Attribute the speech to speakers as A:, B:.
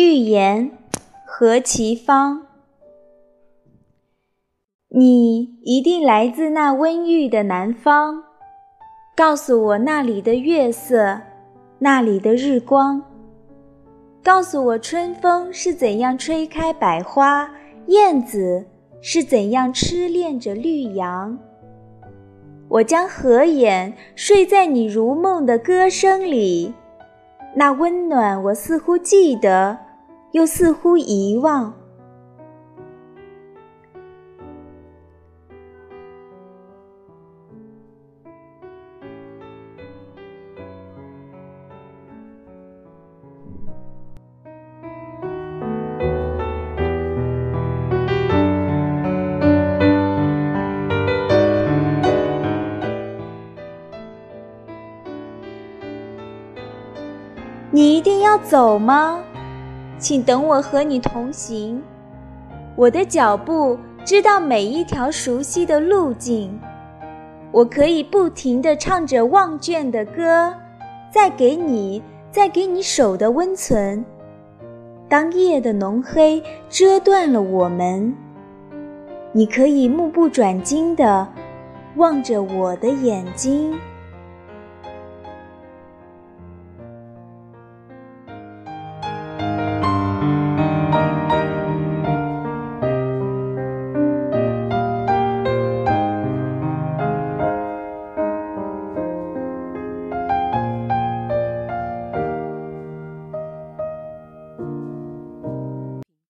A: 寓言何其芳，你一定来自那温郁的南方。告诉我那里的月色，那里的日光。告诉我春风是怎样吹开百花，燕子是怎样痴恋着绿杨。我将合眼睡在你如梦的歌声里，那温暖我似乎记得。又似乎遗忘。你一定要走吗？请等我和你同行，我的脚步知道每一条熟悉的路径，我可以不停地唱着忘倦的歌，再给你，再给你手的温存。当夜的浓黑遮断了我们，你可以目不转睛地望着我的眼睛。